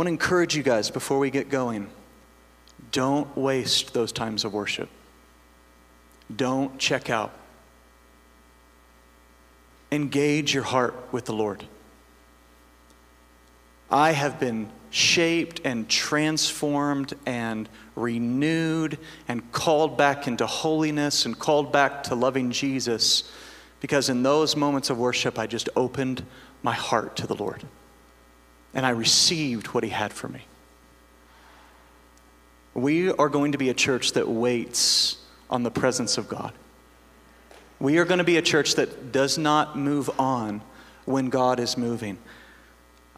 want to encourage you guys before we get going don't waste those times of worship. Don't check out. Engage your heart with the Lord. I have been shaped and transformed and renewed and called back into holiness and called back to loving Jesus because in those moments of worship, I just opened my heart to the Lord and I received what He had for me. We are going to be a church that waits on the presence of God. We are going to be a church that does not move on when God is moving.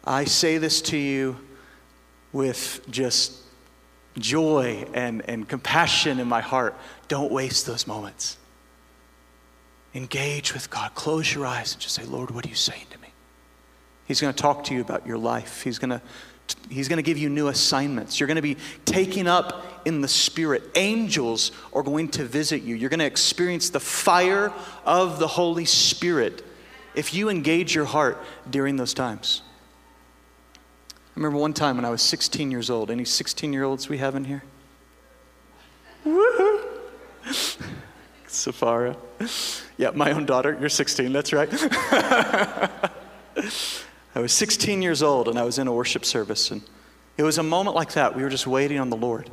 I say this to you with just joy and, and compassion in my heart. Don't waste those moments. Engage with God. Close your eyes and just say, Lord, what are you saying to me? He's going to talk to you about your life. He's going to He's going to give you new assignments. You're going to be taken up in the Spirit. Angels are going to visit you. You're going to experience the fire of the Holy Spirit if you engage your heart during those times. I remember one time when I was 16 years old. Any 16 year olds we have in here? Woohoo! Safara. Yeah, my own daughter. You're 16, that's right. I was 16 years old and I was in a worship service. And it was a moment like that. We were just waiting on the Lord.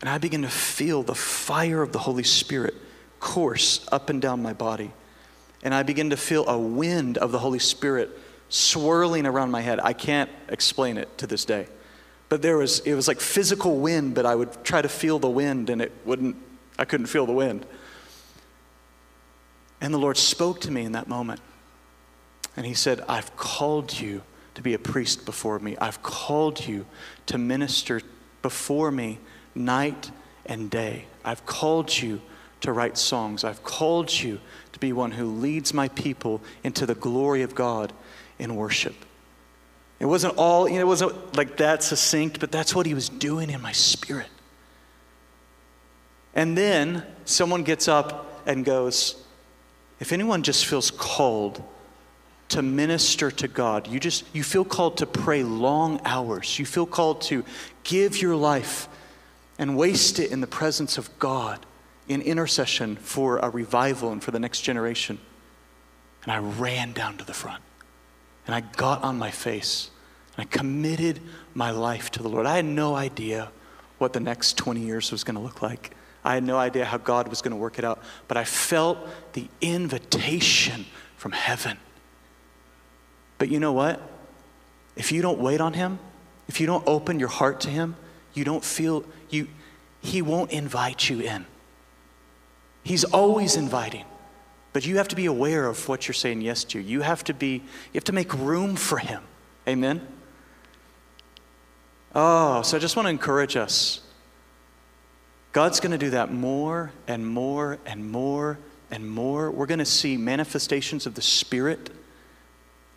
And I began to feel the fire of the Holy Spirit course up and down my body. And I began to feel a wind of the Holy Spirit swirling around my head. I can't explain it to this day. But there was, it was like physical wind, but I would try to feel the wind and it wouldn't, I couldn't feel the wind. And the Lord spoke to me in that moment. And He said, I've called you to be a priest before me. I've called you to minister before me night and day. I've called you to write songs. I've called you to be one who leads my people into the glory of God in worship. It wasn't all, you know, it wasn't like that succinct, but that's what he was doing in my spirit. And then someone gets up and goes, if anyone just feels called to minister to God, you just you feel called to pray long hours. You feel called to give your life and waste it in the presence of God in intercession for a revival and for the next generation. And I ran down to the front. And I got on my face. And I committed my life to the Lord. I had no idea what the next 20 years was going to look like. I had no idea how God was going to work it out, but I felt the invitation from heaven. But you know what? If you don't wait on Him, if you don't open your heart to Him, you don't feel, you, He won't invite you in. He's always inviting. But you have to be aware of what you're saying yes to. You have to be, you have to make room for Him. Amen? Oh, so I just want to encourage us. God's going to do that more and more and more and more. We're going to see manifestations of the Spirit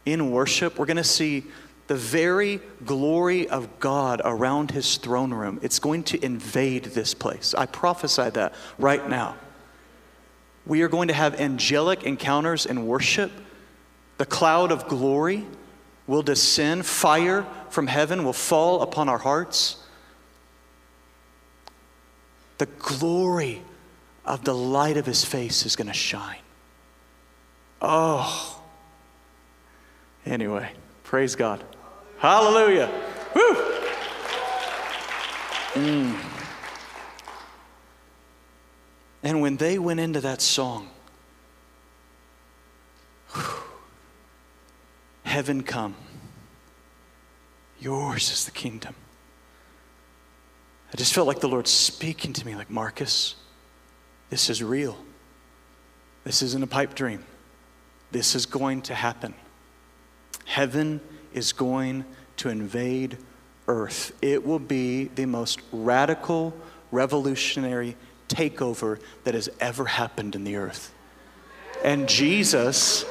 in worship. We're going to see the very glory of God around His throne room. It's going to invade this place. I prophesy that right now. We are going to have angelic encounters in worship. The cloud of glory will descend, fire from heaven will fall upon our hearts the glory of the light of his face is going to shine. Oh. Anyway, praise God. Hallelujah. Woo. Mm. And when they went into that song, heaven come, yours is the kingdom. I just felt like the Lord speaking to me, like, Marcus, this is real. This isn't a pipe dream. This is going to happen. Heaven is going to invade earth. It will be the most radical, revolutionary takeover that has ever happened in the earth. And Jesus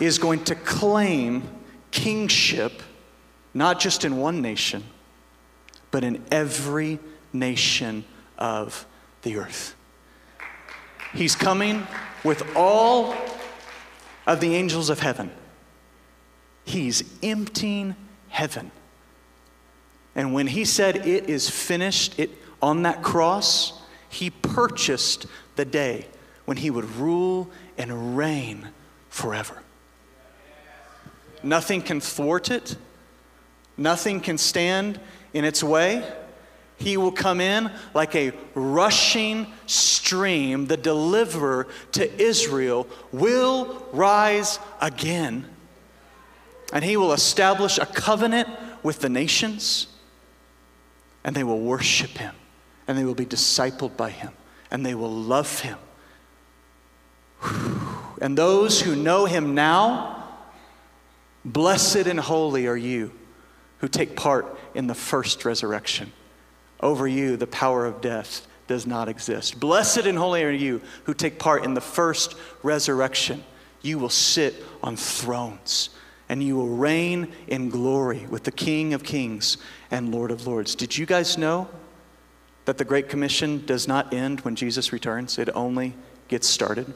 is going to claim kingship, not just in one nation but in every nation of the earth. He's coming with all of the angels of heaven. He's emptying heaven And when he said, It is finished, it, on that cross, he purchased the day when he would rule and reign forever. Nothing can thwart it, nothing can stand in its way. He will come in like a rushing stream. The deliverer to Israel will rise again. And he will establish a covenant with the nations, and they will worship him, and they will be discipled by him, and they will love him. And those who know him now, blessed and holy are you who take part in the first resurrection. Over you, the power of death does not exist. Blessed and holy are you who take part in the first resurrection. You will sit on thrones and you will reign in glory with the King of kings and Lord of lords. Did you guys know that the Great Commission does not end when Jesus returns? It only gets started.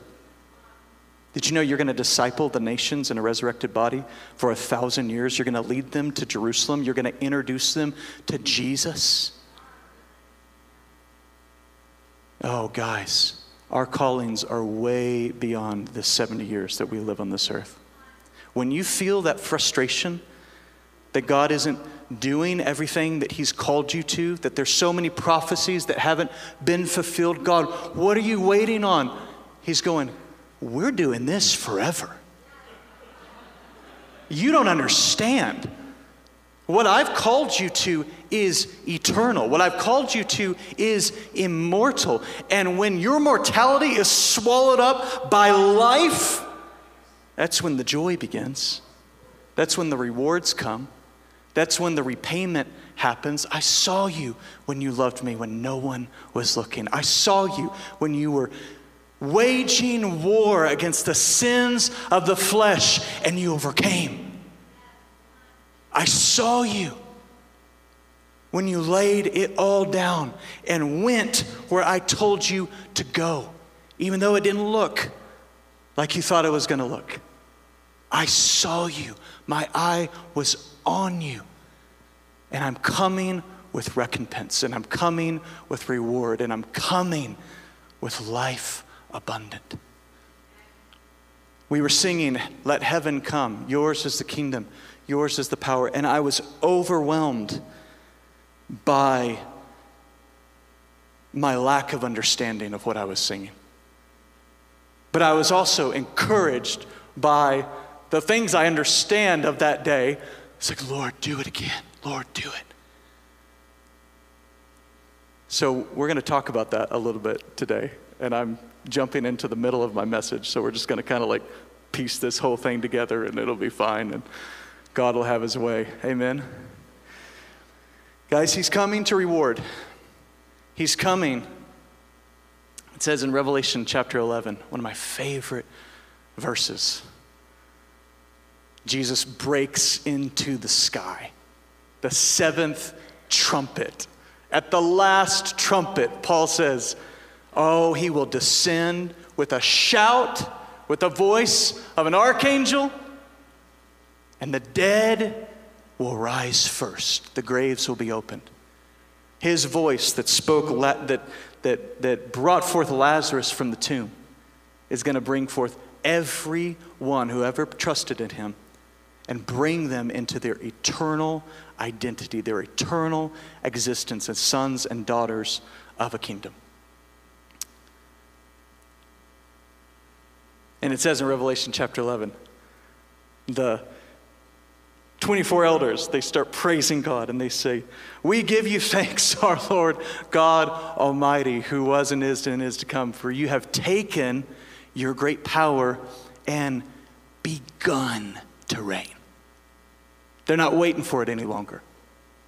Did you know you're going to disciple the nations in a resurrected body for a thousand years? You're going to lead them to Jerusalem. You're going to introduce them to Jesus. Oh, guys, our callings are way beyond the 70 years that we live on this earth. When you feel that frustration that God isn't doing everything that He's called you to, that there's so many prophecies that haven't been fulfilled, God, what are you waiting on? He's going, We're doing this forever. You don't understand. What I've called you to is eternal. What I've called you to is immortal. And when your mortality is swallowed up by life, that's when the joy begins. That's when the rewards come. That's when the repayment happens. I saw you when you loved me when no one was looking. I saw you when you were waging war against the sins of the flesh and you overcame. I saw you when you laid it all down and went where I told you to go, even though it didn't look like you thought it was going to look. I saw you. My eye was on you. And I'm coming with recompense, and I'm coming with reward, and I'm coming with life abundant. We were singing, Let heaven come. Yours is the kingdom, yours is the power. And I was overwhelmed by my lack of understanding of what I was singing. But I was also encouraged by the things I understand of that day. It's like, Lord, do it again. Lord, do it. So, we're going to talk about that a little bit today. And I'm jumping into the middle of my message. So, we're just going to kind of like piece this whole thing together and it'll be fine. And God will have his way. Amen. Guys, he's coming to reward. He's coming. It says in Revelation chapter 11, one of my favorite verses. Jesus breaks into the sky, the seventh trumpet. At the last trumpet, Paul says, Oh, he will descend with a shout, with the voice of an archangel, and the dead will rise first. The graves will be opened. His voice that spoke, that, that, that brought forth Lazarus from the tomb is going to bring forth everyone who ever trusted in him and bring them into their eternal identity, their eternal existence as sons and daughters of a kingdom. And it says in Revelation chapter 11, the 24 elders, they start praising God and they say, We give you thanks, our Lord God Almighty, who was and is and is to come, for you have taken your great power and begun to reign. They're not waiting for it any longer.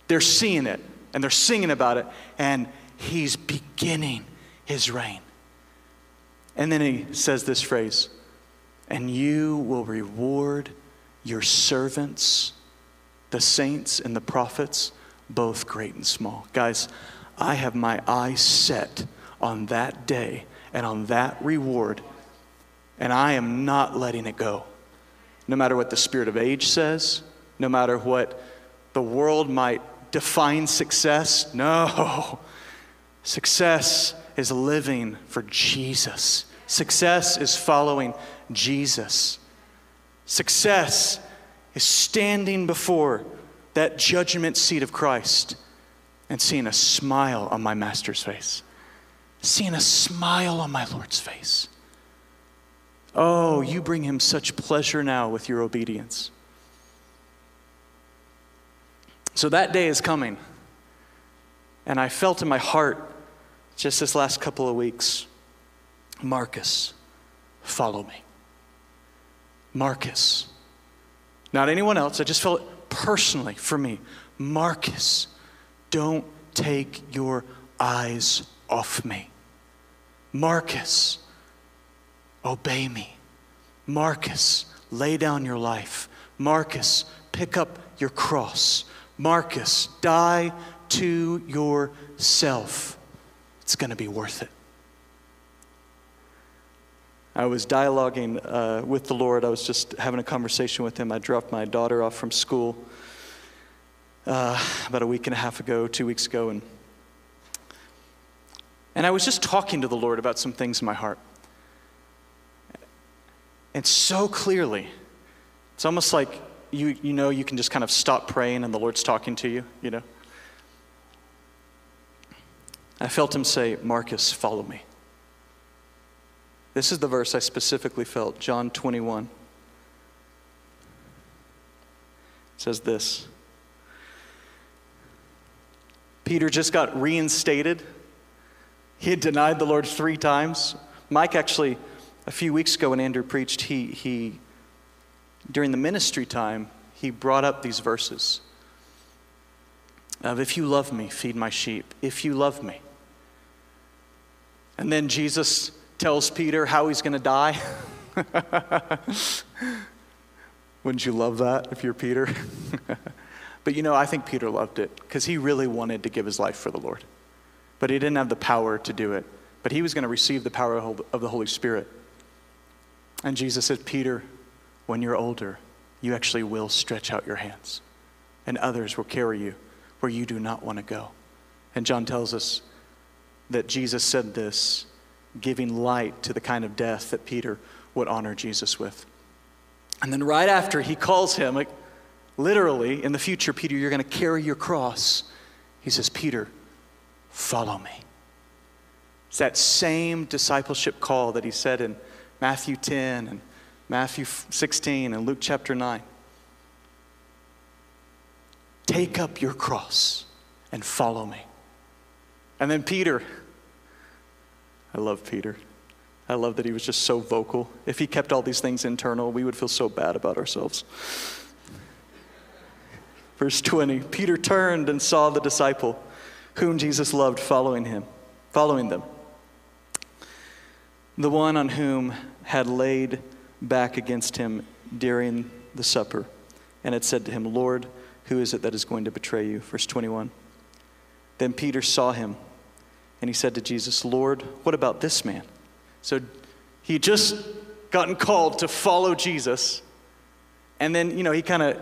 They're seeing it and they're singing about it, and he's beginning his reign. And then he says this phrase, and you will reward your servants, the saints and the prophets, both great and small. Guys, I have my eyes set on that day and on that reward, and I am not letting it go. No matter what the spirit of age says, no matter what the world might define success. No. Success is living for Jesus. Success is following Jesus. Success is standing before that judgment seat of Christ and seeing a smile on my master's face, seeing a smile on my Lord's face. Oh, you bring him such pleasure now with your obedience. So that day is coming. And I felt in my heart just this last couple of weeks Marcus, follow me. Marcus. Not anyone else. I just felt it personally for me. Marcus, don't take your eyes off me. Marcus, obey me. Marcus, lay down your life. Marcus, pick up your cross. Marcus, die to yourself. It's going to be worth it. I was dialoguing uh, with the Lord. I was just having a conversation with Him. I dropped my daughter off from school uh, about a week and a half ago, two weeks ago, and and I was just talking to the Lord about some things in my heart. And so clearly, it's almost like you, you know you can just kind of stop praying and the Lord's talking to you, you know? I felt him say, Marcus, follow me. This is the verse I specifically felt, John 21. It says this Peter just got reinstated. He had denied the Lord three times. Mike actually, a few weeks ago when Andrew preached, he, he during the ministry time, he brought up these verses of if you love me, feed my sheep. If you love me. And then Jesus tells Peter how he's going to die. Wouldn't you love that if you're Peter? but you know, I think Peter loved it because he really wanted to give his life for the Lord. But he didn't have the power to do it. But he was going to receive the power of the Holy Spirit. And Jesus said, Peter, when you're older, you actually will stretch out your hands, and others will carry you where you do not want to go. And John tells us that Jesus said this giving light to the kind of death that Peter would honor Jesus with. And then right after, he calls him, like literally, in the future, Peter, you're going to carry your cross. He says, Peter, follow me. It's that same discipleship call that he said in Matthew 10 and Matthew 16 and Luke chapter 9. Take up your cross and follow me. And then Peter, I love Peter. I love that he was just so vocal. If he kept all these things internal, we would feel so bad about ourselves. Verse 20 Peter turned and saw the disciple whom Jesus loved following him, following them. The one on whom had laid back against him during the supper and had said to him, Lord, who is it that is going to betray you? Verse 21. Then Peter saw him and he said to Jesus, Lord, what about this man? So he just gotten called to follow Jesus. And then, you know, he kind of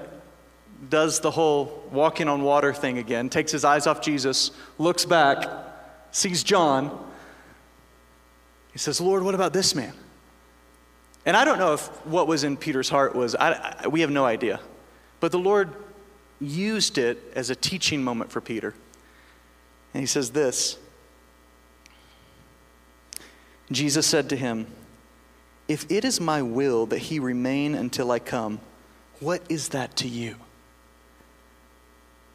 does the whole walking on water thing again, takes his eyes off Jesus, looks back, sees John. He says, Lord, what about this man? And I don't know if what was in Peter's heart was, I, I, we have no idea. But the Lord used it as a teaching moment for Peter. And he says this Jesus said to him, If it is my will that he remain until I come, what is that to you?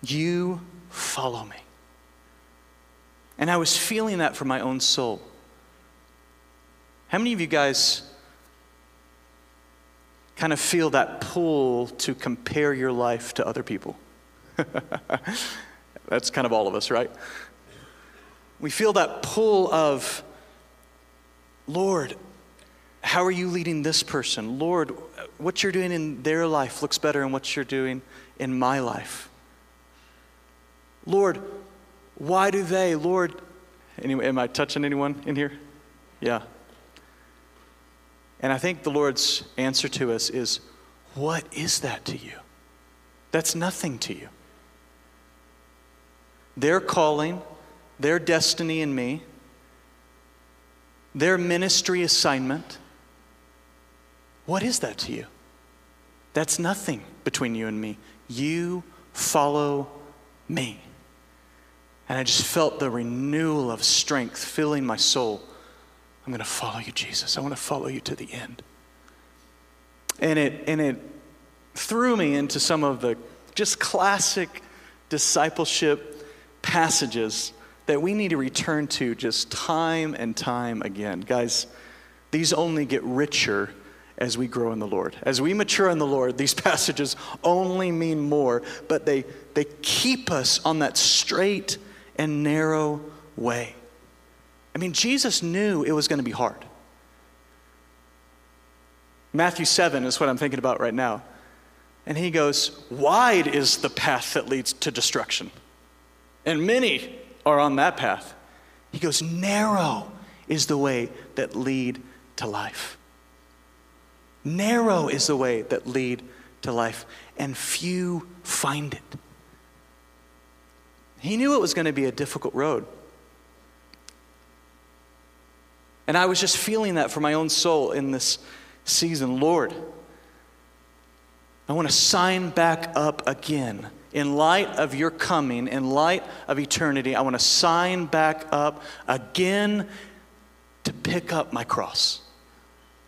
You follow me. And I was feeling that for my own soul. How many of you guys kind of feel that pull to compare your life to other people? That's kind of all of us, right? We feel that pull of, Lord, how are you leading this person? Lord, what you're doing in their life looks better than what you're doing in my life. Lord, why do they? Lord, anyway, am I touching anyone in here? Yeah. And I think the Lord's answer to us is, What is that to you? That's nothing to you. their calling, their destiny in me, their ministry assignment. What is that to you? That's nothing between you and me. You follow me. And I just felt the renewal of strength filling my soul. I'm going to follow you, Jesus. I want to follow you to the end. And it, and it threw me into some of the just classic discipleship passages that we need to return to just time and time again. Guys, these only get richer as we grow in the Lord. As we mature in the Lord, these passages only mean more, but they, they keep us on that straight and narrow way. I mean, Jesus knew it was going to be hard. Matthew 7 is what I'm thinking about right now. And he goes, Wide is the path that leads to destruction, and many are on that path. He goes, Narrow is the way that lead to life. Narrow is the way that lead to life, and few find it. He knew it was going to be a difficult road. And I was just feeling that for my own soul in this season. Lord, I want to sign back up again. In light of your coming, in light of eternity, I want to sign back up again to pick up my cross.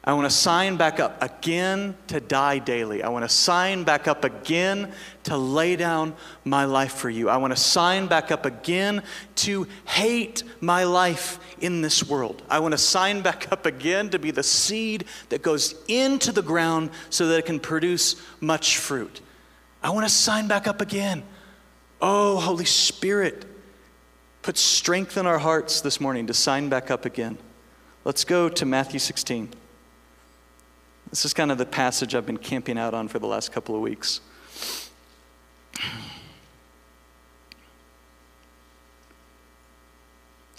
I want to sign back up again to die daily. I want to sign back up again to lay down my life for you. I want to sign back up again to hate my life in this world. I want to sign back up again to be the seed that goes into the ground so that it can produce much fruit. I want to sign back up again. Oh, Holy Spirit, put strength in our hearts this morning to sign back up again. Let's go to Matthew 16. This is kind of the passage I've been camping out on for the last couple of weeks.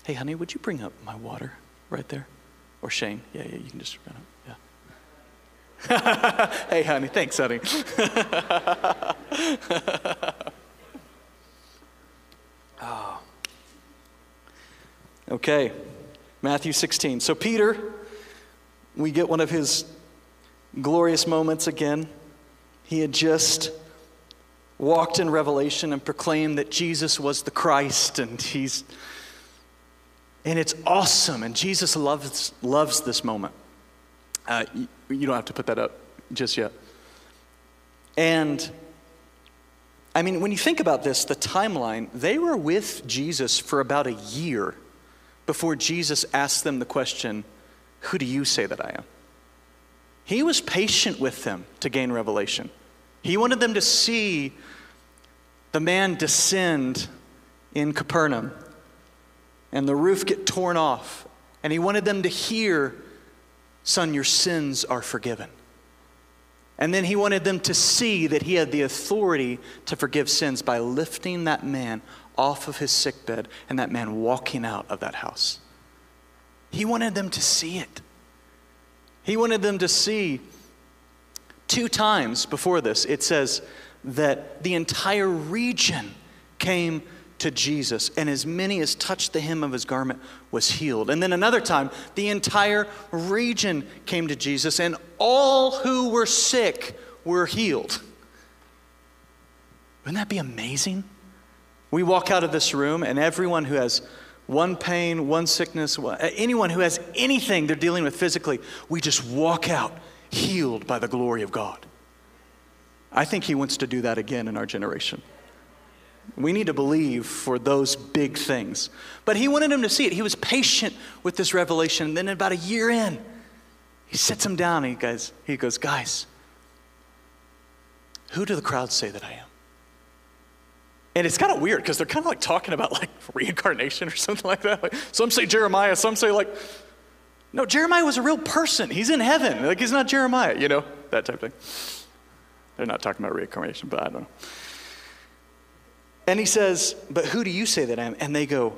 Hey, honey, would you bring up my water right there? Or Shane? Yeah, yeah, you can just run up. Yeah. hey, honey, thanks, honey. oh. Okay, Matthew 16. So, Peter, we get one of his glorious moments again. He had just walked in Revelation and proclaimed that Jesus was the Christ, and he's and it's awesome. And Jesus loves loves this moment. Uh, you, you don't have to put that up just yet. And I mean, when you think about this, the timeline, they were with Jesus for about a year before Jesus asked them the question, Who do you say that I am? He was patient with them to gain revelation. He wanted them to see the man descend in Capernaum and the roof get torn off. And he wanted them to hear, Son, your sins are forgiven. And then he wanted them to see that he had the authority to forgive sins by lifting that man off of his sickbed and that man walking out of that house. He wanted them to see it. He wanted them to see two times before this, it says that the entire region came to Jesus, and as many as touched the hem of his garment was healed. And then another time, the entire region came to Jesus, and all who were sick were healed. Wouldn't that be amazing? We walk out of this room, and everyone who has one pain, one sickness, anyone who has anything they're dealing with physically, we just walk out healed by the glory of God. I think He wants to do that again in our generation. We need to believe for those big things. But He wanted him to see it. He was patient with this revelation. And then, about a year in, He sits him down and he goes, he goes Guys, who do the crowds say that I am? And it's kind of weird because they're kind of like talking about like reincarnation or something like that. Like, some say Jeremiah, some say like, no, Jeremiah was a real person. He's in heaven. Like he's not Jeremiah, you know, that type of thing. They're not talking about reincarnation, but I don't know. And he says, But who do you say that I am? And they go,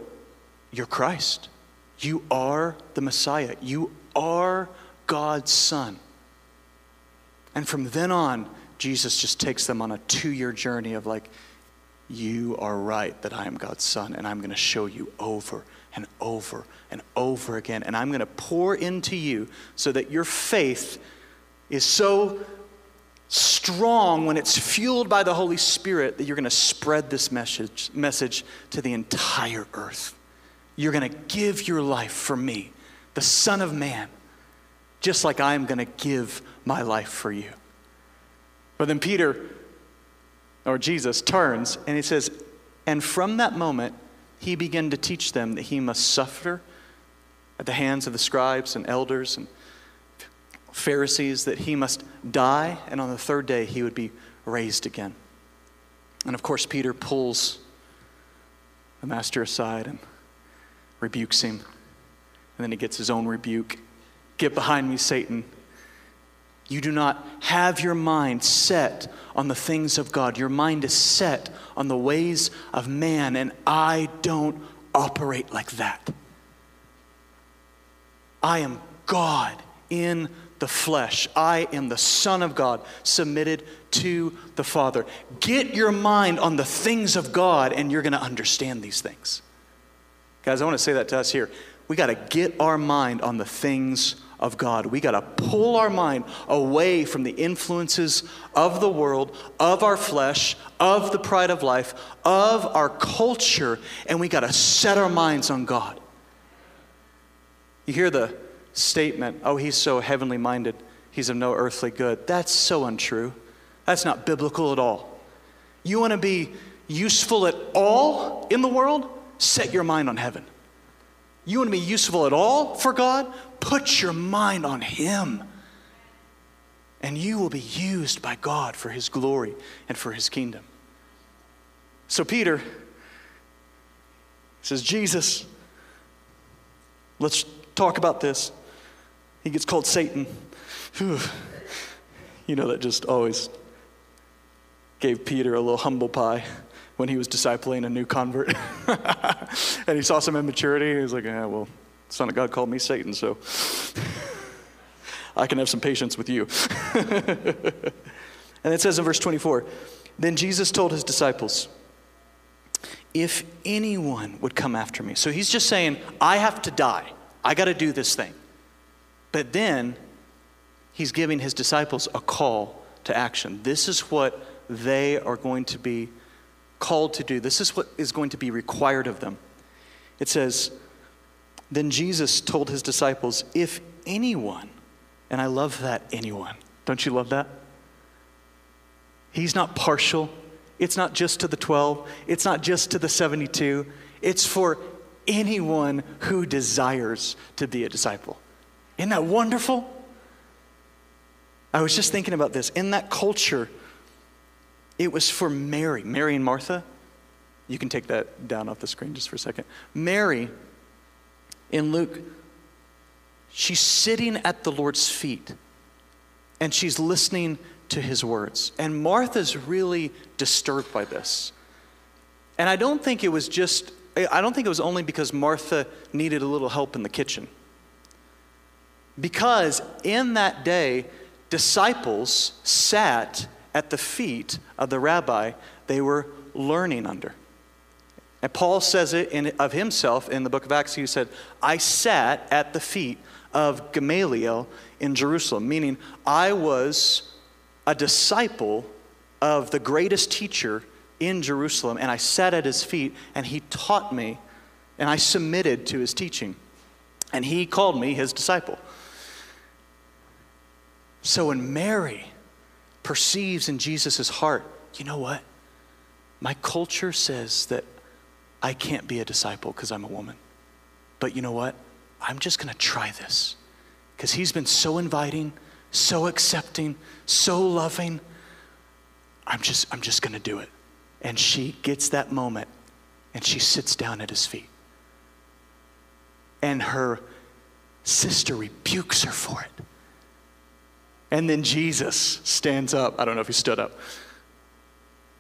You're Christ. You are the Messiah. You are God's Son. And from then on, Jesus just takes them on a two year journey of like, You are right that I am God's son, and I'm going to show you over and over and over again. And I'm going to pour into you so that your faith is so strong when it's fueled by the Holy Spirit that you're going to spread this message, message to the entire earth. You're going to give your life for me, the Son of Man, just like I'm going to give my life for you. But then Peter, or Jesus, turns and he says, And from that moment, he began to teach them that he must suffer at the hands of the scribes and elders and Pharisees that he must die, and on the third day he would be raised again. And of course, Peter pulls the master aside and rebukes him. And then he gets his own rebuke Get behind me, Satan. You do not have your mind set on the things of God. Your mind is set on the ways of man, and I don't operate like that. I am God in the flesh. I am the Son of God, submitted to the Father. Get your mind on the things of God, and you're going to understand these things. Guys, I want to say that to us here. We got to get our mind on the things of God. We got to pull our mind away from the influences of the world, of our flesh, of the pride of life, of our culture, and we got to set our minds on God. You hear the statement, oh, he's so heavenly minded, he's of no earthly good. That's so untrue. That's not biblical at all. You want to be useful at all in the world? Set your mind on heaven. You want to be useful at all for God? Put your mind on Him. And you will be used by God for His glory and for His kingdom. So Peter says, Jesus, let's talk about this. He gets called Satan. Whew. You know, that just always gave Peter a little humble pie when he was discipling a new convert. and he saw some immaturity. and He was like, yeah, well, Son of God called me Satan, so I can have some patience with you. and it says in verse 24 Then Jesus told his disciples, If anyone would come after me, so he's just saying, I have to die. I got to do this thing. But then he's giving his disciples a call to action. This is what they are going to be called to do. This is what is going to be required of them. It says, Then Jesus told his disciples, If anyone, and I love that anyone, don't you love that? He's not partial. It's not just to the 12, it's not just to the 72. It's for anyone who desires to be a disciple. Isn't that wonderful? I was just thinking about this. In that culture, it was for Mary, Mary and Martha. You can take that down off the screen just for a second. Mary, in Luke, she's sitting at the Lord's feet and she's listening to his words. And Martha's really disturbed by this. And I don't think it was just, I don't think it was only because Martha needed a little help in the kitchen. Because in that day, disciples sat at the feet of the rabbi they were learning under. And Paul says it in, of himself in the book of Acts. He said, I sat at the feet of Gamaliel in Jerusalem, meaning I was a disciple of the greatest teacher in Jerusalem, and I sat at his feet, and he taught me, and I submitted to his teaching. And he called me his disciple. So when Mary perceives in Jesus' heart, you know what? My culture says that I can't be a disciple because I'm a woman. But you know what? I'm just going to try this because he's been so inviting, so accepting, so loving. I'm just, I'm just going to do it. And she gets that moment and she sits down at his feet. And her sister rebukes her for it. And then Jesus stands up. I don't know if he stood up.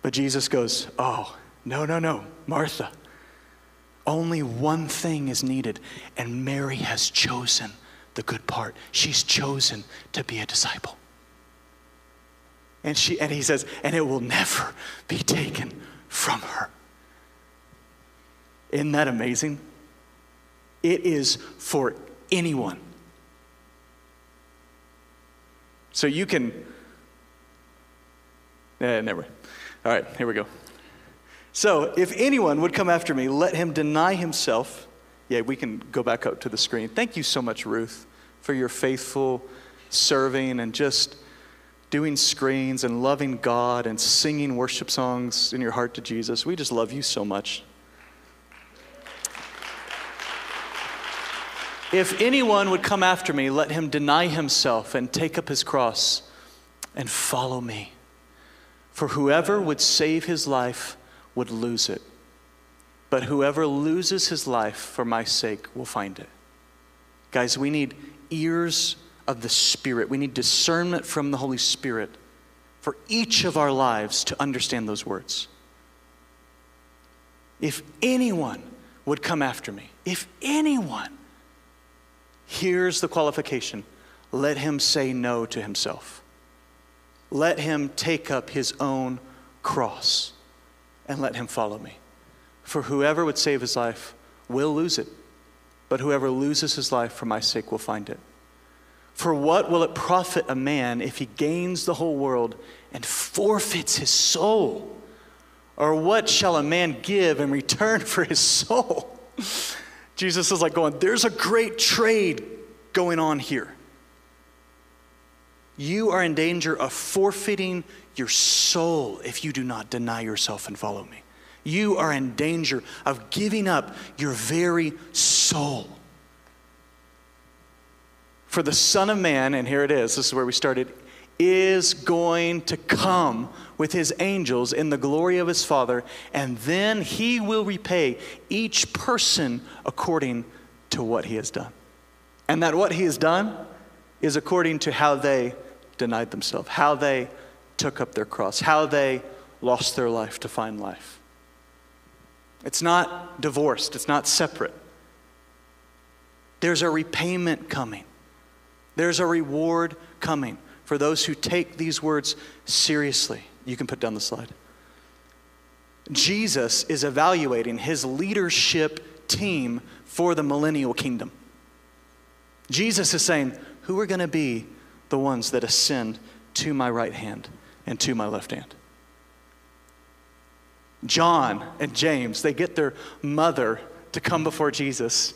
But Jesus goes, Oh, no, no, no, Martha. Only one thing is needed, and Mary has chosen the good part. She's chosen to be a disciple. And, she, and he says, and it will never be taken from her. Isn't that amazing? It is for anyone. So you can. Eh, never. All right, here we go. So if anyone would come after me, let him deny himself. Yeah, we can go back up to the screen. Thank you so much, Ruth, for your faithful serving and just doing screens and loving God and singing worship songs in your heart to Jesus. We just love you so much. If anyone would come after me, let him deny himself and take up his cross and follow me. For whoever would save his life would lose it. But whoever loses his life for my sake will find it. Guys, we need ears of the Spirit. We need discernment from the Holy Spirit for each of our lives to understand those words. If anyone would come after me, if anyone, here's the qualification let him say no to himself. Let him take up his own cross and let him follow me. For whoever would save his life will lose it, but whoever loses his life for my sake will find it. For what will it profit a man if he gains the whole world and forfeits his soul? Or what shall a man give in return for his soul? Jesus is like going, there's a great trade going on here. You are in danger of forfeiting your soul if you do not deny yourself and follow me. You are in danger of giving up your very soul. For the Son of Man, and here it is, this is where we started, is going to come with his angels in the glory of his Father, and then he will repay each person according to what he has done. And that what he has done is according to how they denied themselves, how they took up their cross, how they lost their life to find life. It's not divorced, it's not separate. There's a repayment coming. There's a reward coming for those who take these words seriously. You can put down the slide. Jesus is evaluating his leadership team for the millennial kingdom. Jesus is saying, Who are going to be the ones that ascend to my right hand and to my left hand? John and James, they get their mother to come before Jesus.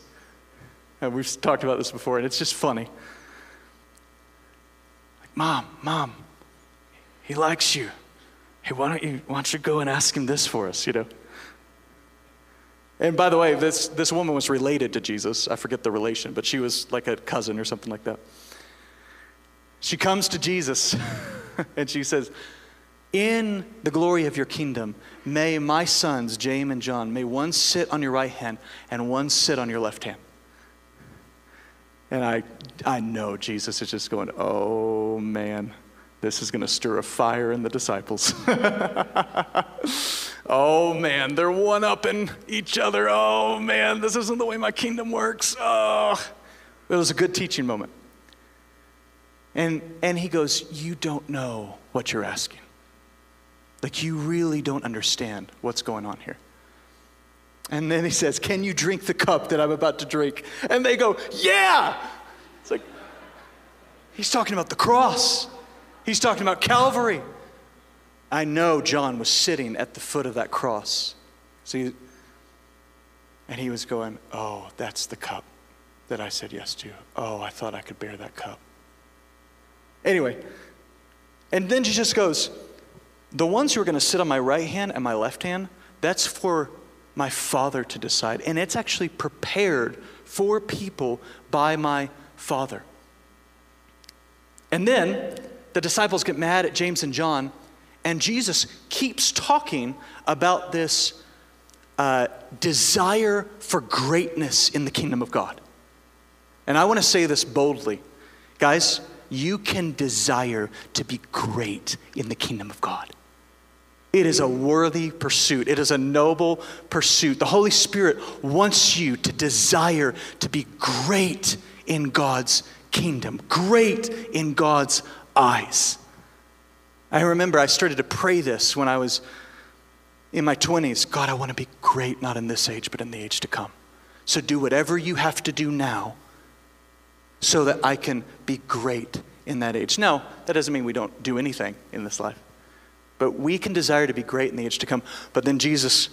And we've talked about this before, and it's just funny. Like, Mom, Mom, he likes you. Hey, why don't you, why don't you go and ask him this for us, you know? And by the way, this, this woman was related to Jesus. I forget the relation, but she was like a cousin or something like that. She comes to Jesus and she says, In the glory of your kingdom, may my sons, James and John, may one sit on your right hand and one sit on your left hand. And I, I know Jesus is just going, oh man, this is going to stir a fire in the disciples. oh man, they're one upping each other. Oh man, this isn't the way my kingdom works. Oh, it was a good teaching moment. And, and he goes, You don't know what you're asking. Like, you really don't understand what's going on here. And then he says, Can you drink the cup that I'm about to drink? And they go, Yeah. It's like, he's talking about the cross, he's talking about Calvary. I know John was sitting at the foot of that cross. See, and he was going, Oh, that's the cup that I said yes to. Oh, I thought I could bear that cup. Anyway, and then Jesus goes, The ones who are going to sit on my right hand and my left hand, that's for my Father to decide. And it's actually prepared for people by my Father. And then the disciples get mad at James and John, and Jesus keeps talking about this uh, desire for greatness in the kingdom of God. And I want to say this boldly. Guys, you can desire to be great in the kingdom of God. It is a worthy pursuit. It is a noble pursuit. The Holy Spirit wants you to desire to be great in God's kingdom, great in God's eyes. I remember I started to pray this when I was in my 20s, God, I want to be great, not in this age, but in the age to come. So do whatever you have to do now so that I can be great in that age. Now, that doesn't mean we don't do anything in this life, but we can desire to be great in the age to come. But then Jesus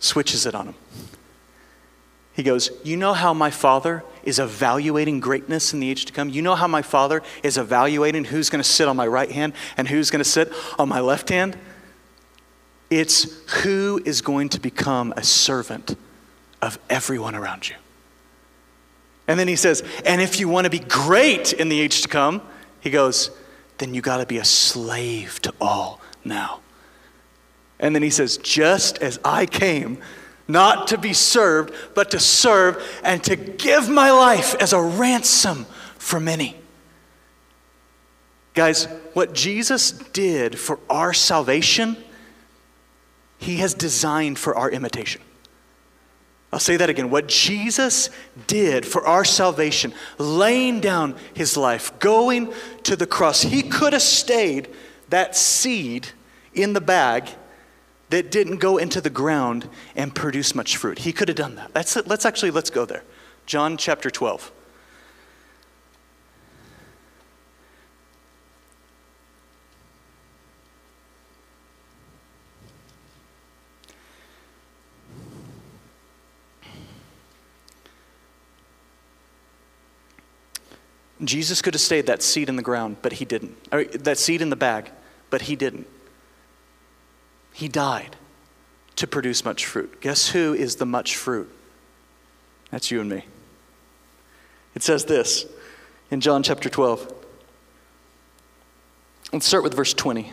switches it on him. He goes, You know how my father is evaluating greatness in the age to come? You know how my father is evaluating who's going to sit on my right hand and who's going to sit on my left hand? It's who is going to become a servant of everyone around you. And then he says, And if you want to be great in the age to come, he goes, Then you got to be a slave to all now. And then he says, Just as I came, not to be served, but to serve and to give my life as a ransom for many. Guys, what Jesus did for our salvation, he has designed for our imitation. I'll say that again. What Jesus did for our salvation, laying down his life, going to the cross, he could have stayed that seed in the bag that didn't go into the ground and produce much fruit. He could have done that. Let's, let's actually, let's go there. John chapter 12. Jesus could have stayed that seed in the ground, but he didn't. Or that seed in the bag, but he didn't. He died to produce much fruit. Guess who is the much fruit? That's you and me. It says this in John chapter 12. Let's start with verse 20.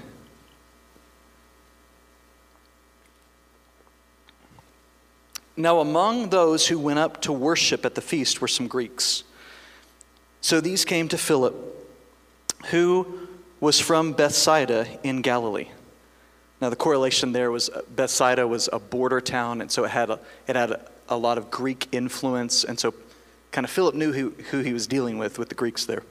Now, among those who went up to worship at the feast were some Greeks. So these came to Philip, who was from Bethsaida in Galilee. Now, the correlation there was uh, Bethsaida was a border town, and so it had a, it had a, a lot of Greek influence, and so kind of Philip knew who, who he was dealing with, with the Greeks there.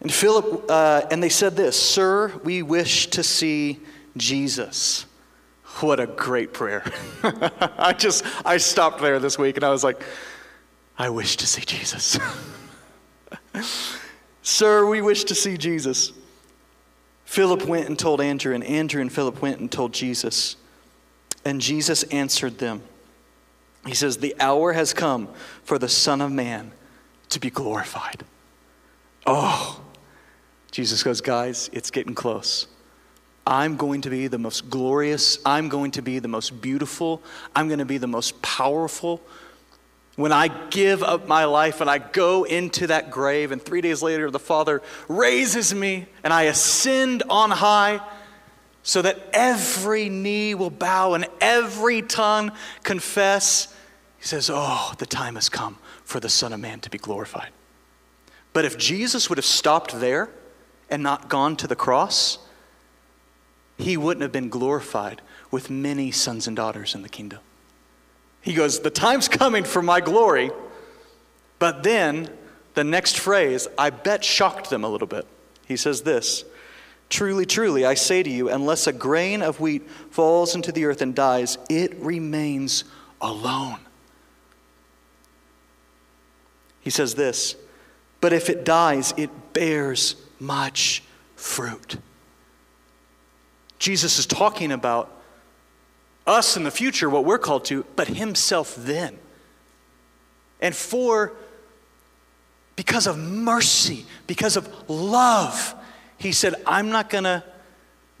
And Philip, uh, and they said this Sir, we wish to see Jesus. What a great prayer. I just, I stopped there this week and I was like, I wish to see Jesus. Sir, we wish to see Jesus. Philip went and told Andrew, and Andrew and Philip went and told Jesus. And Jesus answered them. He says, The hour has come for the Son of Man to be glorified. Oh, Jesus goes, Guys, it's getting close. I'm going to be the most glorious, I'm going to be the most beautiful, I'm going to be the most powerful, when I give up my life and I go into that grave, and three days later the Father raises me and I ascend on high so that every knee will bow and every tongue confess, he says, Oh, the time has come for the Son of Man to be glorified. But if Jesus would have stopped there and not gone to the cross, he wouldn't have been glorified with many sons and daughters in the kingdom. He goes, The time's coming for my glory. But then the next phrase, I bet, shocked them a little bit. He says this Truly, truly, I say to you, unless a grain of wheat falls into the earth and dies, it remains alone. He says this, but if it dies, it bears much fruit. Jesus is talking about us in the future, what we're called to, but himself then. And for, because of mercy, because of love, he said, I'm not going to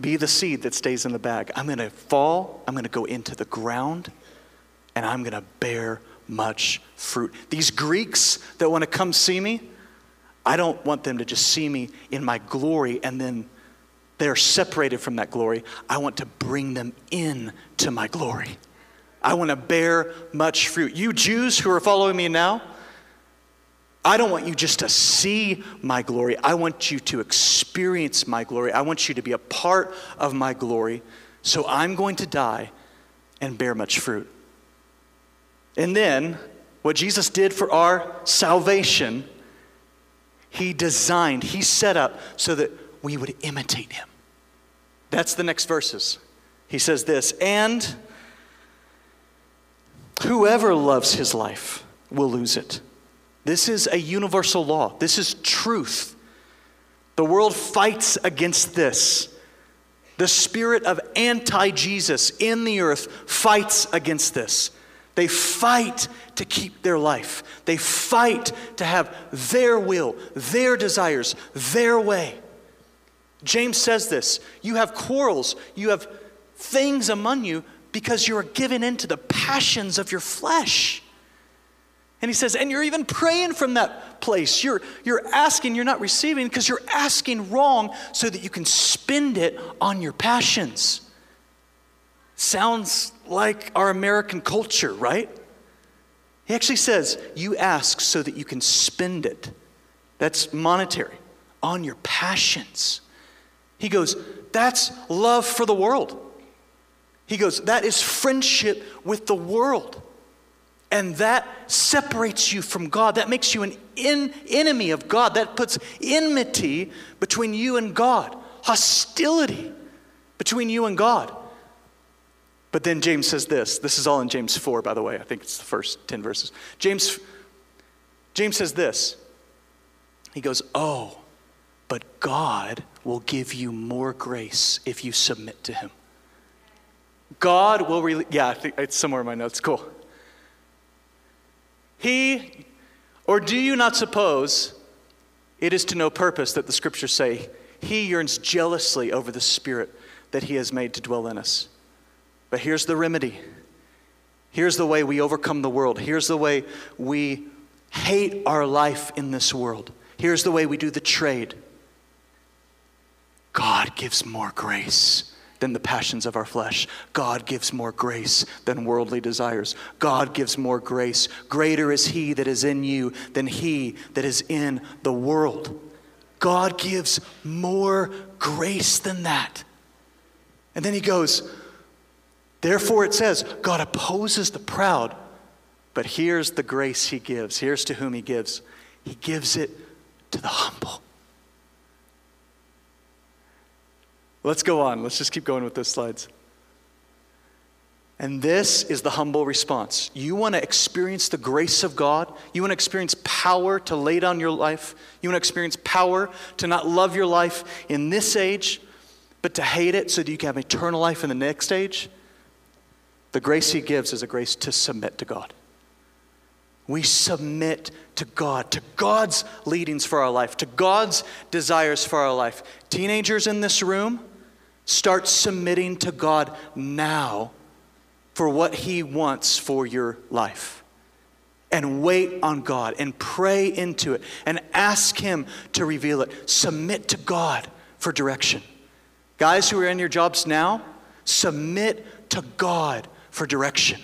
be the seed that stays in the bag. I'm going to fall, I'm going to go into the ground, and I'm going to bear much fruit. These Greeks that want to come see me, I don't want them to just see me in my glory and then they're separated from that glory. I want to bring them in to my glory. I want to bear much fruit. You Jews who are following me now, I don't want you just to see my glory. I want you to experience my glory. I want you to be a part of my glory. So I'm going to die and bear much fruit. And then, what Jesus did for our salvation, he designed, he set up so that we would imitate him. That's the next verses. He says this, and whoever loves his life will lose it. This is a universal law. This is truth. The world fights against this. The spirit of anti Jesus in the earth fights against this. They fight to keep their life. They fight to have their will, their desires, their way. James says this you have quarrels, you have things among you because you are given into the passions of your flesh. And he says, and you're even praying from that place. You're, you're asking, you're not receiving because you're asking wrong so that you can spend it on your passions. Sounds like our American culture, right? He actually says, you ask so that you can spend it. That's monetary, on your passions. He goes, that's love for the world. He goes, that is friendship with the world. And that separates you from God. That makes you an in, enemy of God. That puts enmity between you and God, hostility between you and God. But then James says this. This is all in James 4, by the way. I think it's the first 10 verses. James, James says this. He goes, Oh, but God will give you more grace if you submit to Him. God will really, yeah, it's somewhere in my notes. Cool. He, or do you not suppose it is to no purpose that the scriptures say, He yearns jealously over the Spirit that He has made to dwell in us? But here's the remedy. Here's the way we overcome the world. Here's the way we hate our life in this world. Here's the way we do the trade. God gives more grace than the passions of our flesh. God gives more grace than worldly desires. God gives more grace. Greater is He that is in you than He that is in the world. God gives more grace than that. And then He goes, Therefore, it says, God opposes the proud, but here's the grace He gives. Here's to whom He gives. He gives it to the humble. Let's go on. Let's just keep going with those slides. And this is the humble response. You want to experience the grace of God? You want to experience power to lay down your life? You want to experience power to not love your life in this age, but to hate it so that you can have eternal life in the next age? The grace He gives is a grace to submit to God. We submit to God, to God's leadings for our life, to God's desires for our life. Teenagers in this room, Start submitting to God now for what He wants for your life. And wait on God and pray into it and ask Him to reveal it. Submit to God for direction. Guys who are in your jobs now, submit to God for direction.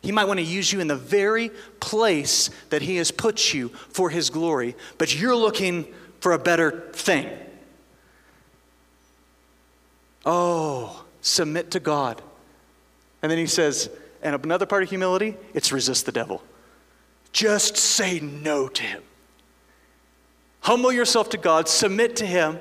He might want to use you in the very place that He has put you for His glory, but you're looking for a better thing. Oh, submit to God. And then he says, and another part of humility, it's resist the devil. Just say no to him. Humble yourself to God, submit to him,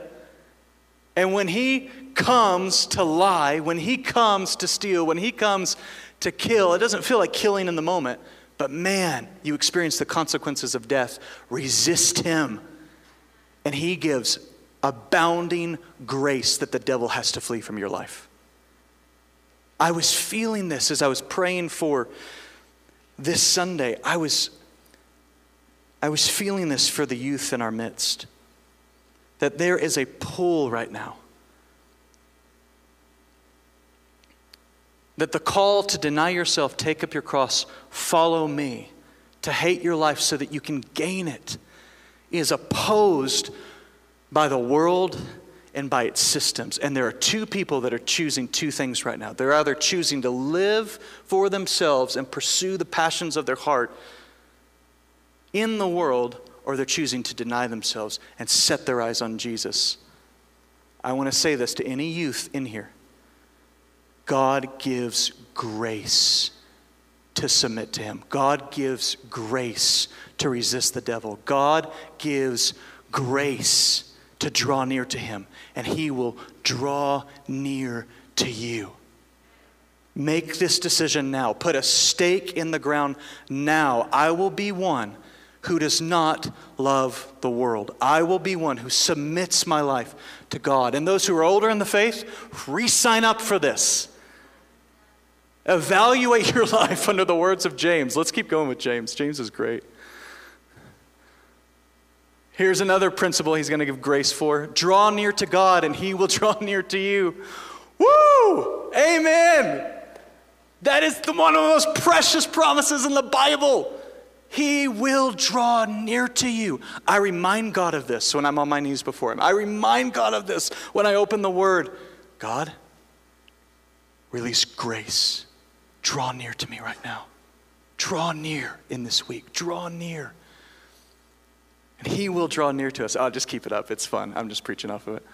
and when he comes to lie, when he comes to steal, when he comes to kill, it doesn't feel like killing in the moment, but man, you experience the consequences of death. Resist him, and he gives abounding grace that the devil has to flee from your life. I was feeling this as I was praying for this Sunday. I was, I was feeling this for the youth in our midst. That there is a pull right now. That the call to deny yourself, take up your cross, follow me, to hate your life so that you can gain it, is opposed by the world and by its systems. And there are two people that are choosing two things right now. They're either choosing to live for themselves and pursue the passions of their heart in the world, or they're choosing to deny themselves and set their eyes on Jesus. I want to say this to any youth in here God gives grace to submit to Him, God gives grace to resist the devil, God gives grace to draw near to him, and he will draw near to you. Make this decision now. Put a stake in the ground now. I will be one who does not love the world. I will be one who submits my life to God. And those who are older in the faith, re sign up for this. Evaluate your life under the words of James. Let's keep going with James. James is great. Here's another principle he's going to give grace for draw near to God, and he will draw near to you. Woo! Amen. That is the, one of the most precious promises in the Bible. He will draw near to you. I remind God of this when I'm on my knees before Him. I remind God of this when I open the Word. God, release grace. Draw near to me right now. Draw near in this week. Draw near. And He will draw near to us. I'll just keep it up. It's fun. I'm just preaching off of it.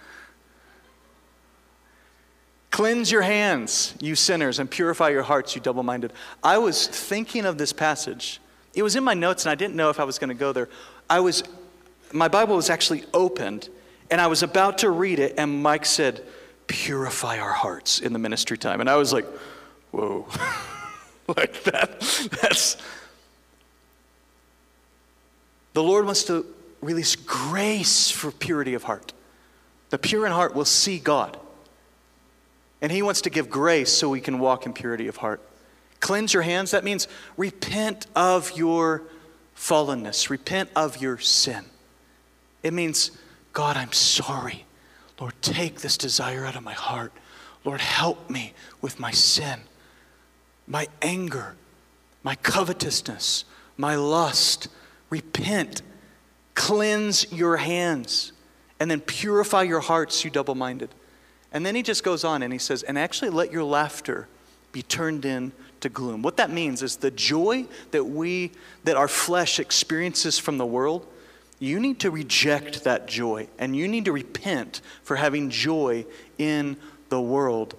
Cleanse your hands, you sinners, and purify your hearts, you double minded. I was thinking of this passage. It was in my notes, and I didn't know if I was going to go there. I was, my Bible was actually opened, and I was about to read it, and Mike said, Purify our hearts in the ministry time. And I was like, Whoa. like that. That's. The Lord wants to release grace for purity of heart. The pure in heart will see God. And He wants to give grace so we can walk in purity of heart. Cleanse your hands, that means repent of your fallenness, repent of your sin. It means, God, I'm sorry. Lord, take this desire out of my heart. Lord, help me with my sin, my anger, my covetousness, my lust. Repent, cleanse your hands, and then purify your hearts, you double minded. And then he just goes on and he says, and actually let your laughter be turned in to gloom. What that means is the joy that we that our flesh experiences from the world, you need to reject that joy and you need to repent for having joy in the world.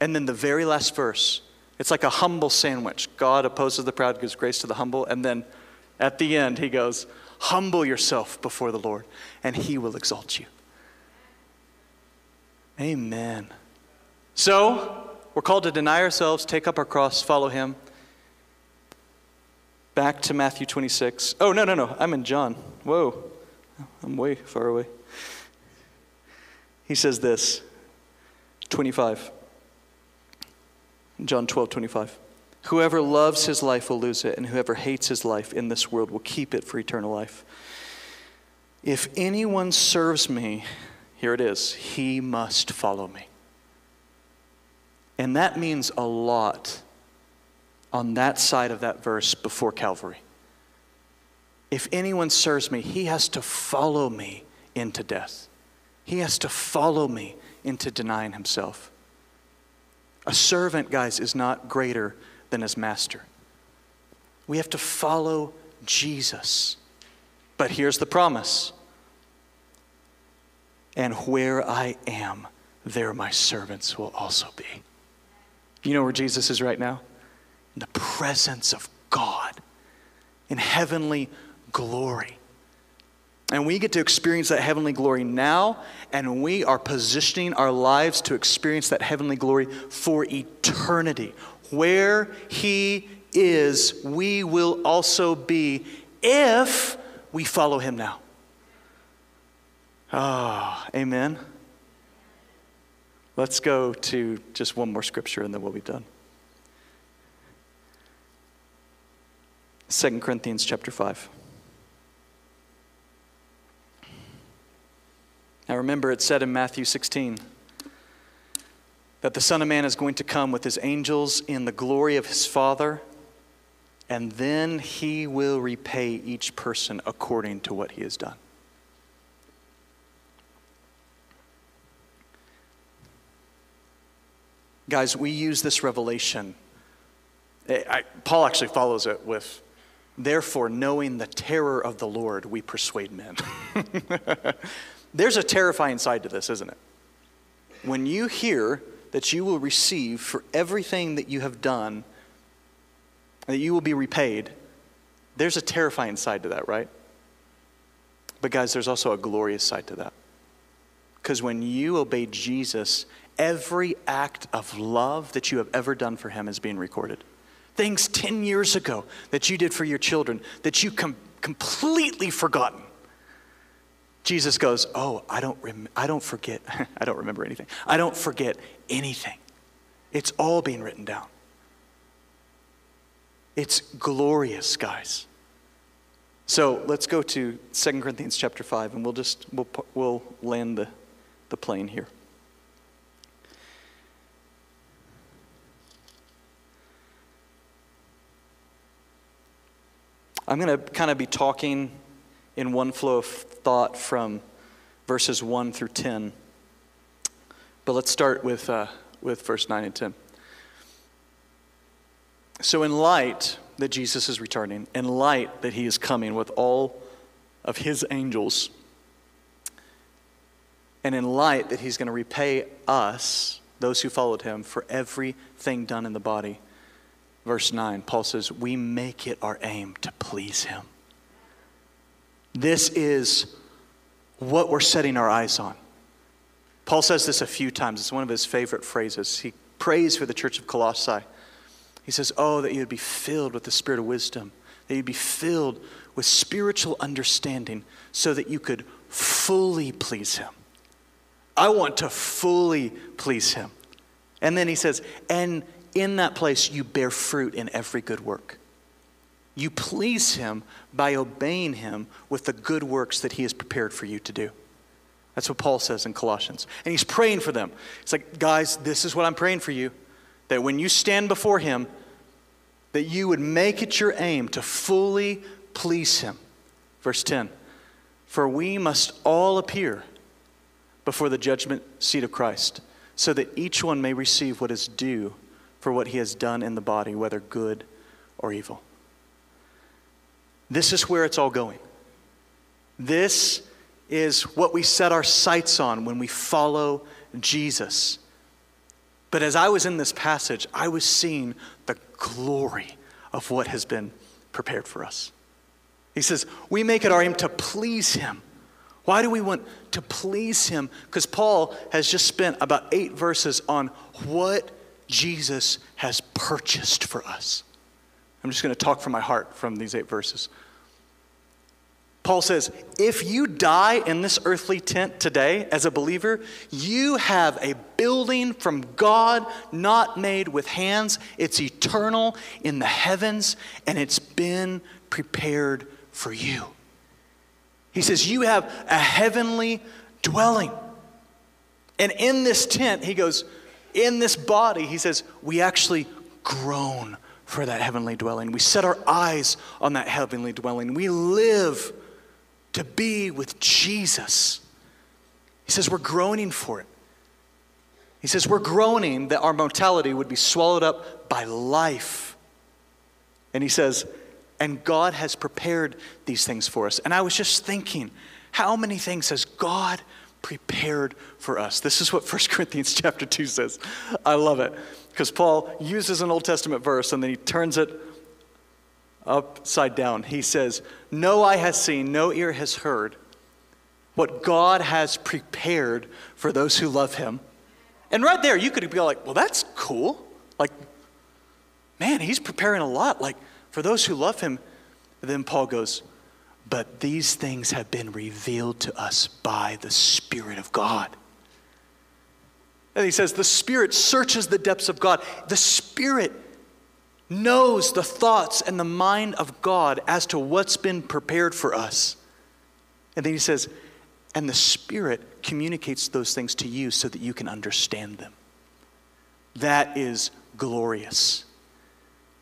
And then the very last verse, it's like a humble sandwich. God opposes the proud, gives grace to the humble, and then at the end he goes, "Humble yourself before the Lord, and he will exalt you." Amen. So, we're called to deny ourselves, take up our cross, follow him. Back to Matthew 26. Oh, no, no, no. I'm in John. Whoa. I'm way far away. He says this 25. John 12, 25. Whoever loves his life will lose it, and whoever hates his life in this world will keep it for eternal life. If anyone serves me, here it is He must follow me. And that means a lot on that side of that verse before Calvary. If anyone serves me, he has to follow me into death. He has to follow me into denying himself. A servant, guys, is not greater than his master. We have to follow Jesus. But here's the promise and where I am, there my servants will also be. You know where Jesus is right now? In the presence of God, in heavenly glory. And we get to experience that heavenly glory now, and we are positioning our lives to experience that heavenly glory for eternity. Where He is, we will also be if we follow Him now. Ah, oh, amen. Let's go to just one more scripture and then we'll be done. 2 Corinthians chapter 5. Now remember, it said in Matthew 16 that the Son of Man is going to come with his angels in the glory of his Father, and then he will repay each person according to what he has done. Guys, we use this revelation. Eh, I, Paul actually follows it with, therefore, knowing the terror of the Lord, we persuade men. There's a terrifying side to this, isn't it? When you hear that you will receive for everything that you have done, that you will be repaid, there's a terrifying side to that, right? But, guys, there's also a glorious side to that. Because when you obey Jesus, every act of love that you have ever done for him is being recorded. Things 10 years ago that you did for your children that you com- completely forgotten. Jesus goes, Oh, I don't, rem- I don't forget. I don't remember anything. I don't forget anything. It's all being written down. It's glorious, guys. So let's go to 2 Corinthians chapter 5, and we'll just we'll, we'll land the, the plane here. I'm going to kind of be talking in one flow of thought from verses 1 through 10. But let's start with, uh, with verse 9 and 10. So, in light that Jesus is returning, in light that he is coming with all of his angels, and in light that he's going to repay us, those who followed him, for everything done in the body, verse 9, Paul says, We make it our aim to please him. This is what we're setting our eyes on. Paul says this a few times. It's one of his favorite phrases. He prays for the church of Colossae. He says, Oh, that you'd be filled with the spirit of wisdom, that you'd be filled with spiritual understanding so that you could fully please him. I want to fully please him. And then he says, And in that place you bear fruit in every good work. You please him by obeying him with the good works that he has prepared for you to do. That's what Paul says in Colossians. And he's praying for them. It's like, guys, this is what I'm praying for you. That when you stand before him, that you would make it your aim to fully please him. Verse 10 For we must all appear before the judgment seat of Christ, so that each one may receive what is due for what he has done in the body, whether good or evil. This is where it's all going. This is what we set our sights on when we follow Jesus. But as I was in this passage, I was seeing the glory of what has been prepared for us. He says, We make it our aim to please Him. Why do we want to please Him? Because Paul has just spent about eight verses on what Jesus has purchased for us. I'm just going to talk from my heart from these eight verses. Paul says, if you die in this earthly tent today as a believer, you have a building from God not made with hands. It's eternal in the heavens, and it's been prepared for you. He says, You have a heavenly dwelling. And in this tent, he goes, In this body, he says, we actually groan for that heavenly dwelling. We set our eyes on that heavenly dwelling. We live to be with Jesus. He says we're groaning for it. He says we're groaning that our mortality would be swallowed up by life. And he says, and God has prepared these things for us. And I was just thinking, how many things has God prepared for us? This is what 1 Corinthians chapter 2 says. I love it because Paul uses an Old Testament verse and then he turns it upside down. He says, No eye has seen, no ear has heard what God has prepared for those who love him. And right there, you could be like, Well, that's cool. Like, man, he's preparing a lot. Like, for those who love him. And then Paul goes, But these things have been revealed to us by the Spirit of God. And he says, The Spirit searches the depths of God. The Spirit knows the thoughts and the mind of God as to what's been prepared for us. And then he says, and the Spirit communicates those things to you so that you can understand them. That is glorious.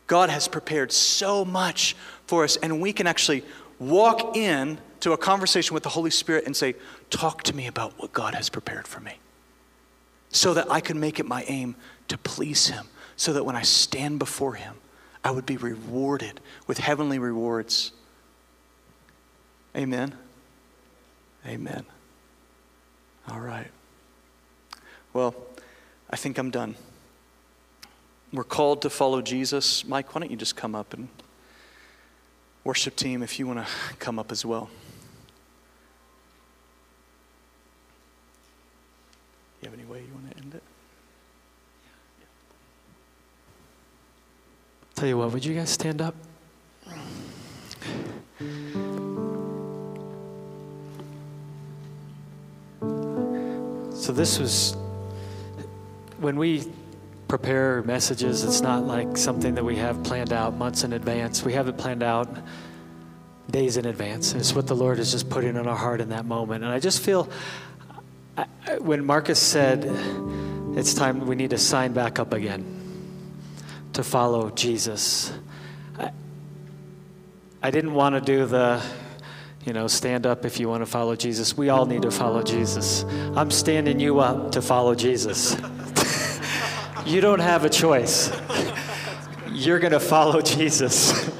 God has prepared so much for us, and we can actually walk in to a conversation with the Holy Spirit and say, Talk to me about what God has prepared for me. So that I could make it my aim to please Him, so that when I stand before Him, I would be rewarded with heavenly rewards. Amen. Amen. All right. Well, I think I'm done. We're called to follow Jesus. Mike, why don't you just come up and worship team if you want to come up as well. You have any way you want to end it. Tell you what, would you guys stand up? So, this was when we prepare messages, it's not like something that we have planned out months in advance. We have it planned out days in advance. It's what the Lord is just putting in our heart in that moment. And I just feel I, when Marcus said it's time we need to sign back up again to follow Jesus, I, I didn't want to do the you know, stand up if you want to follow Jesus. We all need to follow Jesus. I'm standing you up to follow Jesus. You don't have a choice. You're going to follow Jesus.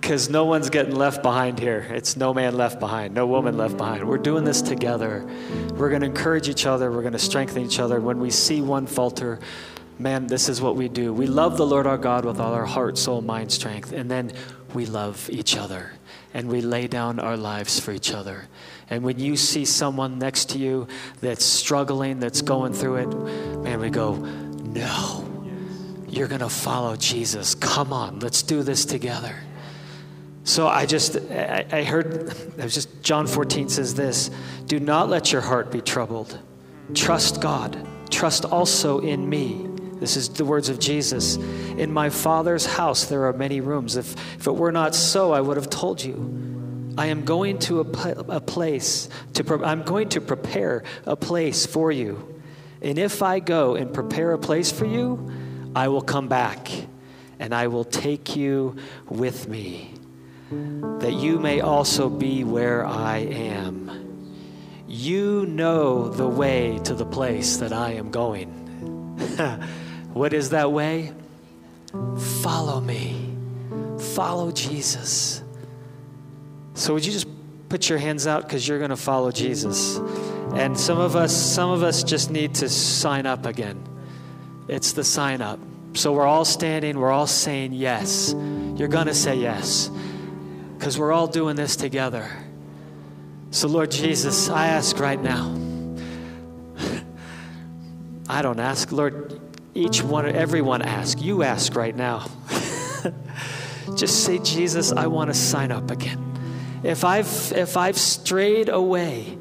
Because no one's getting left behind here. It's no man left behind, no woman left behind. We're doing this together. We're going to encourage each other. We're going to strengthen each other. When we see one falter, man, this is what we do. We love the Lord our God with all our heart, soul, mind, strength. And then we love each other and we lay down our lives for each other. And when you see someone next to you that's struggling, that's going through it, man, we go, no, you're going to follow Jesus. Come on, let's do this together. So I just, I, I heard, it was just, John 14 says this Do not let your heart be troubled. Trust God. Trust also in me. This is the words of Jesus. In my Father's house there are many rooms. If, if it were not so, I would have told you. I am going to a, a place, to, I'm going to prepare a place for you. And if I go and prepare a place for you, I will come back and I will take you with me, that you may also be where I am. You know the way to the place that I am going. what is that way? Follow me. Follow Jesus. So, would you just put your hands out because you're going to follow Jesus? And some of us, some of us just need to sign up again. It's the sign up. So we're all standing, we're all saying yes. You're going to say yes because we're all doing this together. So, Lord Jesus, I ask right now. I don't ask, Lord, each one, everyone ask. You ask right now. Just say, Jesus, I want to sign up again. If I've, if I've strayed away,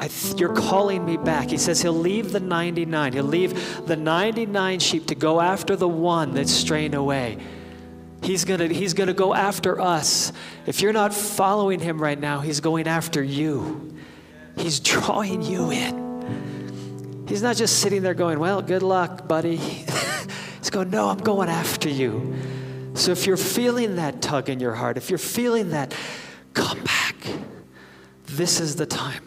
th- you're calling me back. He says he'll leave the 99. He'll leave the 99 sheep to go after the one that's straying away. He's going to he's going to go after us. If you're not following him right now, he's going after you. He's drawing you in. He's not just sitting there going, Well, good luck, buddy. he's going, No, I'm going after you. So if you're feeling that tug in your heart, if you're feeling that, come back. This is the time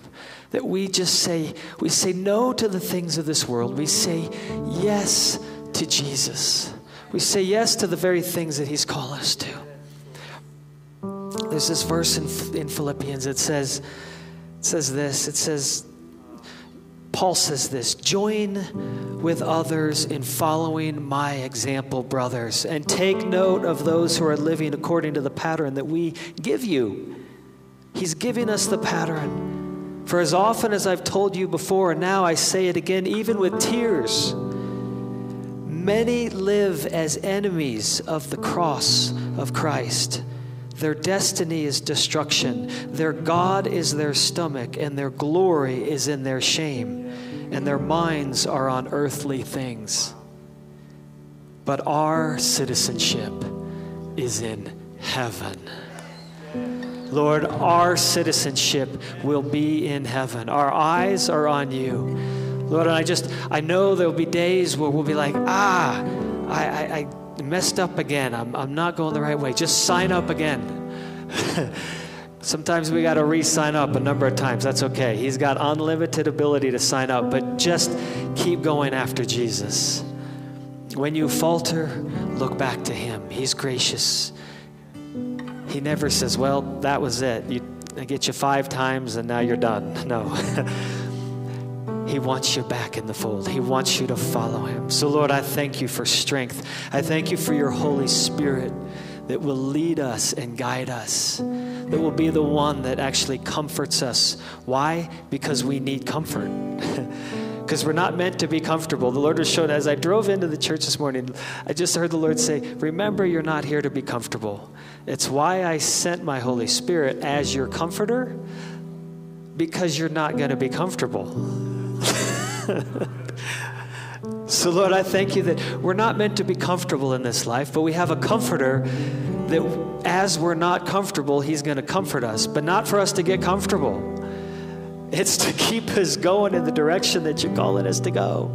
that we just say, we say no to the things of this world. We say yes to Jesus. We say yes to the very things that He's called us to. There's this verse in, in Philippians. It says, it says this. It says, Paul says this join with others in following my example, brothers, and take note of those who are living according to the pattern that we give you. He's giving us the pattern. For as often as I've told you before, and now I say it again, even with tears, many live as enemies of the cross of Christ. Their destiny is destruction. Their God is their stomach, and their glory is in their shame, and their minds are on earthly things. But our citizenship is in heaven. Lord, our citizenship will be in heaven. Our eyes are on you. Lord, and I just, I know there'll be days where we'll be like, ah, I, I, I messed up again. I'm, I'm not going the right way. Just sign up again. Sometimes we got to re sign up a number of times. That's okay. He's got unlimited ability to sign up, but just keep going after Jesus. When you falter, look back to Him. He's gracious. He never says, Well, that was it. You, I get you five times and now you're done. No. he wants you back in the fold. He wants you to follow him. So, Lord, I thank you for strength. I thank you for your Holy Spirit that will lead us and guide us, that will be the one that actually comforts us. Why? Because we need comfort. because we're not meant to be comfortable. The Lord was shown, as I drove into the church this morning, I just heard the Lord say, Remember, you're not here to be comfortable. It's why I sent my Holy Spirit as your comforter, because you're not going to be comfortable. so, Lord, I thank you that we're not meant to be comfortable in this life, but we have a comforter that as we're not comfortable, He's going to comfort us, but not for us to get comfortable. It's to keep us going in the direction that you're calling us to go.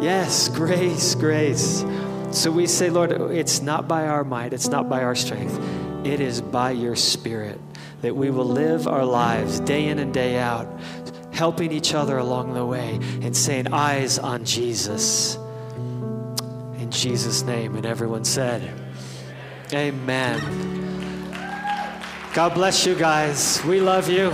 Yes, grace, grace. So we say, Lord, it's not by our might, it's not by our strength, it is by your Spirit that we will live our lives day in and day out, helping each other along the way and saying, Eyes on Jesus. In Jesus' name. And everyone said, Amen. God bless you guys. We love you.